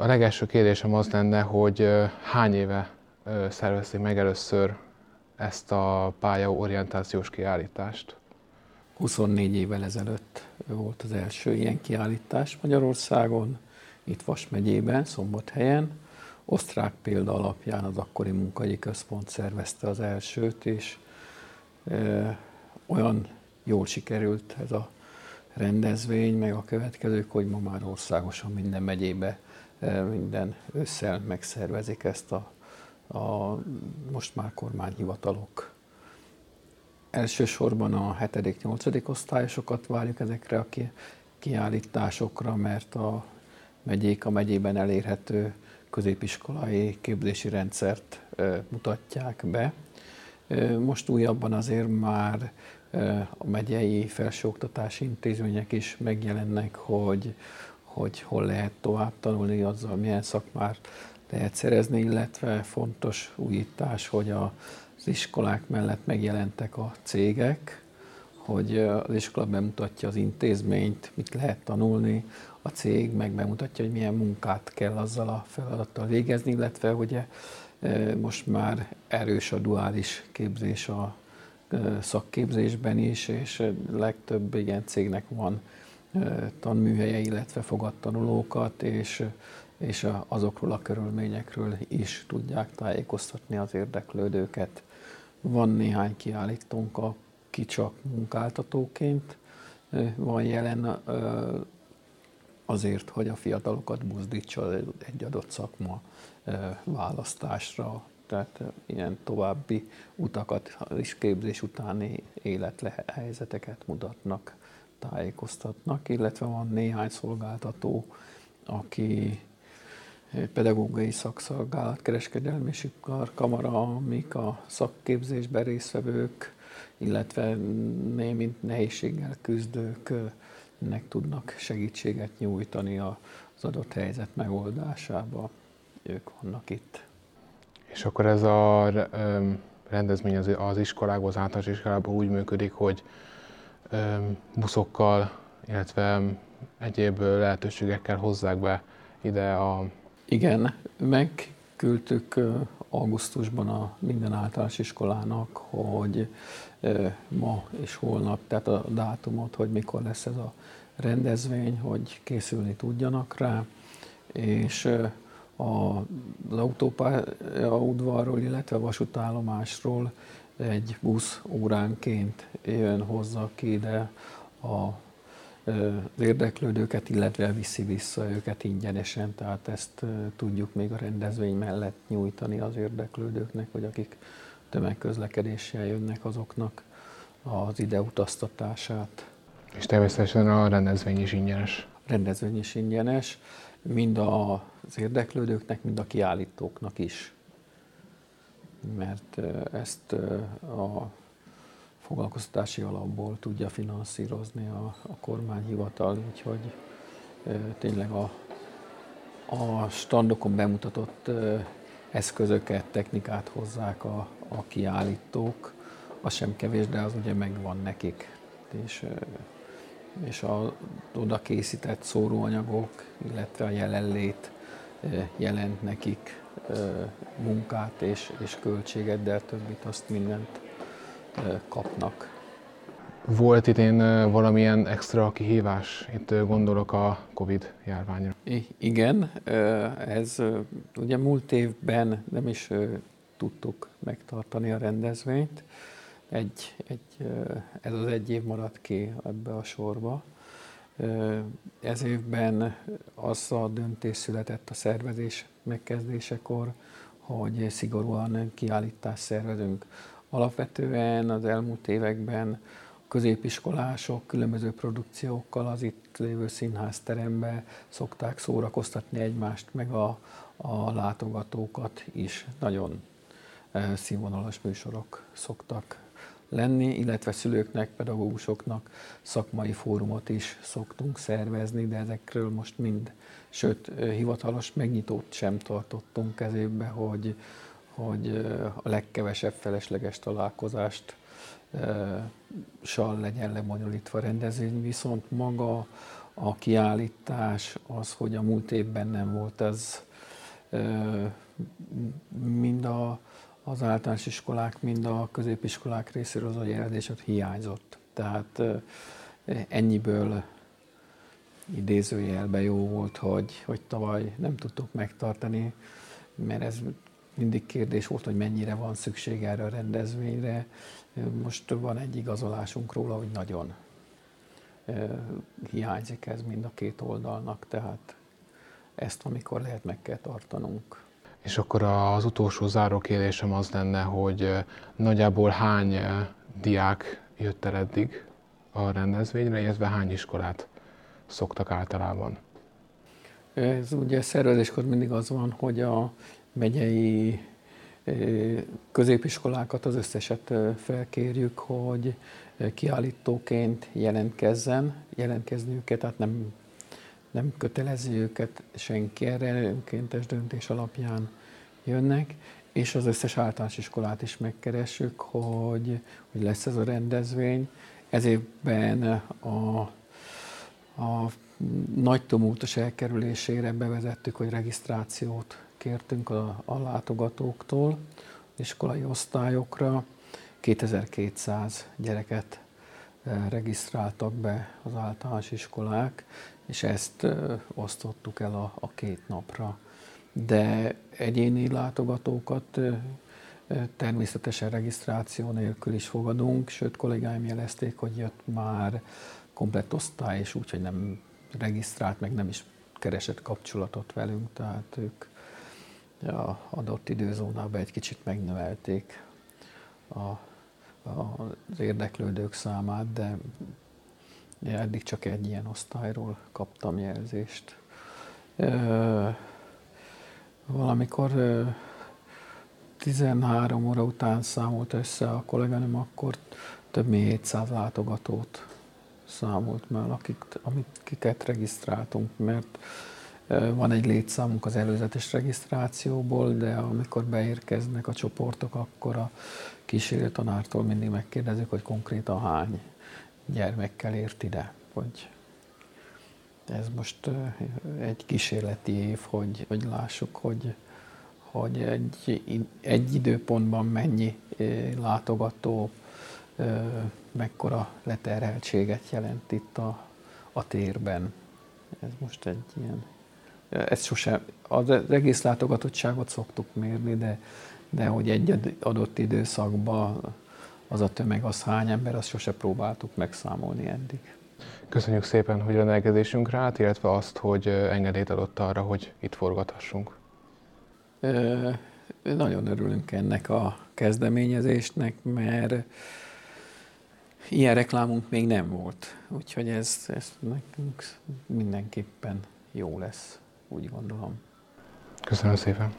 A legelső kérdésem az lenne, hogy hány éve szervezték meg először ezt a pályaorientációs kiállítást? 24 évvel ezelőtt volt az első ilyen kiállítás Magyarországon, itt Vas megyében, Szombathelyen. Osztrák példa alapján az akkori munkai központ szervezte az elsőt, és e, olyan jól sikerült ez a rendezvény, meg a következők, hogy ma már országosan minden megyébe, minden ősszel megszervezik ezt a, a most már kormányhivatalok elsősorban a 7.-8. osztályosokat várjuk ezekre a kiállításokra, mert a megyék a megyében elérhető középiskolai képzési rendszert mutatják be. Most újabban azért már a megyei felsőoktatási intézmények is megjelennek, hogy, hogy hol lehet tovább tanulni, azzal milyen szakmát lehet szerezni, illetve fontos újítás, hogy az iskolák mellett megjelentek a cégek, hogy az iskola bemutatja az intézményt, mit lehet tanulni, a cég meg bemutatja, hogy milyen munkát kell azzal a feladattal végezni, illetve ugye most már erős a duális képzés a szakképzésben is, és legtöbb ilyen cégnek van tanműhelye, illetve fogadtanulókat, és, és azokról a körülményekről is tudják tájékoztatni az érdeklődőket. Van néhány kiállítónk, aki csak munkáltatóként van jelen azért, hogy a fiatalokat buzdítsa egy adott szakma választásra, tehát ilyen további utakat is képzés utáni élethelyzeteket mutatnak, tájékoztatnak, illetve van néhány szolgáltató, aki pedagógiai szakszolgálat, kereskedelmi és kamara, amik a szakképzésben résztvevők, illetve némi nehézséggel küzdőknek tudnak segítséget nyújtani az adott helyzet megoldásába. Ők vannak itt. És akkor ez a rendezvény az, az iskolákban, az általános iskolában úgy működik, hogy buszokkal, illetve egyéb lehetőségekkel hozzák be ide a igen, megküldtük augusztusban a minden általános iskolának, hogy ma és holnap, tehát a dátumot, hogy mikor lesz ez a rendezvény, hogy készülni tudjanak rá, és az autópályaudvarról, illetve a vasútállomásról egy busz óránként jön hozzá ki ide a az érdeklődőket, illetve viszi vissza őket ingyenesen, tehát ezt tudjuk még a rendezvény mellett nyújtani az érdeklődőknek, hogy akik tömegközlekedéssel jönnek azoknak az ide utaztatását. És természetesen a rendezvény is ingyenes. A rendezvény is ingyenes, mind az érdeklődőknek, mind a kiállítóknak is. Mert ezt a foglalkoztatási alapból tudja finanszírozni a, a kormányhivatal, úgyhogy tényleg a, a standokon bemutatott eszközöket, technikát hozzák a, a kiállítók, az sem kevés, de az ugye megvan nekik. És, és a oda készített szóróanyagok, illetve a jelenlét jelent nekik munkát és, és költséget, de többit azt mindent kapnak. Volt idén valamilyen extra kihívás? Itt gondolok a Covid járványra. I- igen, ez ugye múlt évben nem is tudtuk megtartani a rendezvényt. Egy, egy, ez az egy év maradt ki ebbe a sorba. Ez évben az a döntés született a szervezés megkezdésekor, hogy szigorúan kiállítást szervezünk. Alapvetően az elmúlt években középiskolások különböző produkciókkal az itt lévő színházterembe szokták szórakoztatni egymást, meg a, a látogatókat is. Nagyon eh, színvonalas műsorok szoktak lenni, illetve szülőknek, pedagógusoknak szakmai fórumot is szoktunk szervezni, de ezekről most mind, sőt, hivatalos megnyitót sem tartottunk kezébe, hogy, hogy a legkevesebb felesleges találkozást sal legyen lebonyolítva rendezvény, viszont maga a kiállítás, az, hogy a múlt évben nem volt ez mind a, az általános iskolák, mind a középiskolák részéről az a jelzés, hogy hiányzott. Tehát ennyiből idézőjelben jó volt, hogy, hogy tavaly nem tudtuk megtartani, mert ez mindig kérdés volt, hogy mennyire van szükség erre a rendezvényre. Most van egy igazolásunk róla, hogy nagyon hiányzik ez mind a két oldalnak, tehát ezt amikor lehet meg kell tartanunk. És akkor az utolsó zárókérésem az lenne, hogy nagyjából hány diák jött el eddig a rendezvényre, illetve hány iskolát szoktak általában? Ez ugye szervezéskor mindig az van, hogy a megyei középiskolákat, az összeset felkérjük, hogy kiállítóként jelentkezzen, jelentkezni őket, tehát nem, nem kötelezi őket senki erre, önkéntes döntés alapján jönnek, és az összes általános iskolát is megkeressük, hogy, hogy lesz ez a rendezvény. Ez évben a, a nagy tumultus elkerülésére bevezettük, hogy regisztrációt kértünk a, a látogatóktól, iskolai osztályokra. 2200 gyereket eh, regisztráltak be az általános iskolák, és ezt osztottuk el a, a két napra. De egyéni látogatókat természetesen regisztráció nélkül is fogadunk, sőt kollégáim jelezték, hogy jött már komplett osztály, és úgy, hogy nem regisztrált, meg nem is keresett kapcsolatot velünk, tehát ők a adott időzónában egy kicsit megnövelték a, a, az érdeklődők számát, de eddig csak egy ilyen osztályról kaptam jelzést. Valamikor 13 óra után számolt össze a kolléganőm, akkor több mint 700 látogatót számolt meg, akik, akiket regisztráltunk, mert van egy létszámunk az előzetes regisztrációból, de amikor beérkeznek a csoportok, akkor a kísérő tanártól mindig megkérdezik, hogy konkrétan hány gyermekkel ért ide. Hogy ez most egy kísérleti év, hogy, hogy lássuk, hogy, hogy egy, egy időpontban mennyi látogató, mekkora leterheltséget jelent itt a, a térben. Ez most egy ilyen ezt sosem, az egész látogatottságot szoktuk mérni, de, de hogy egy adott időszakban az a tömeg, az hány ember, azt sose próbáltuk megszámolni eddig. Köszönjük szépen, hogy rendelkezésünkre állt, illetve azt, hogy engedélyt adott arra, hogy itt forgathassunk. Ö, nagyon örülünk ennek a kezdeményezésnek, mert ilyen reklámunk még nem volt. Úgyhogy ez, ez nekünk mindenképpen jó lesz úgy gondolom. Köszönöm szépen.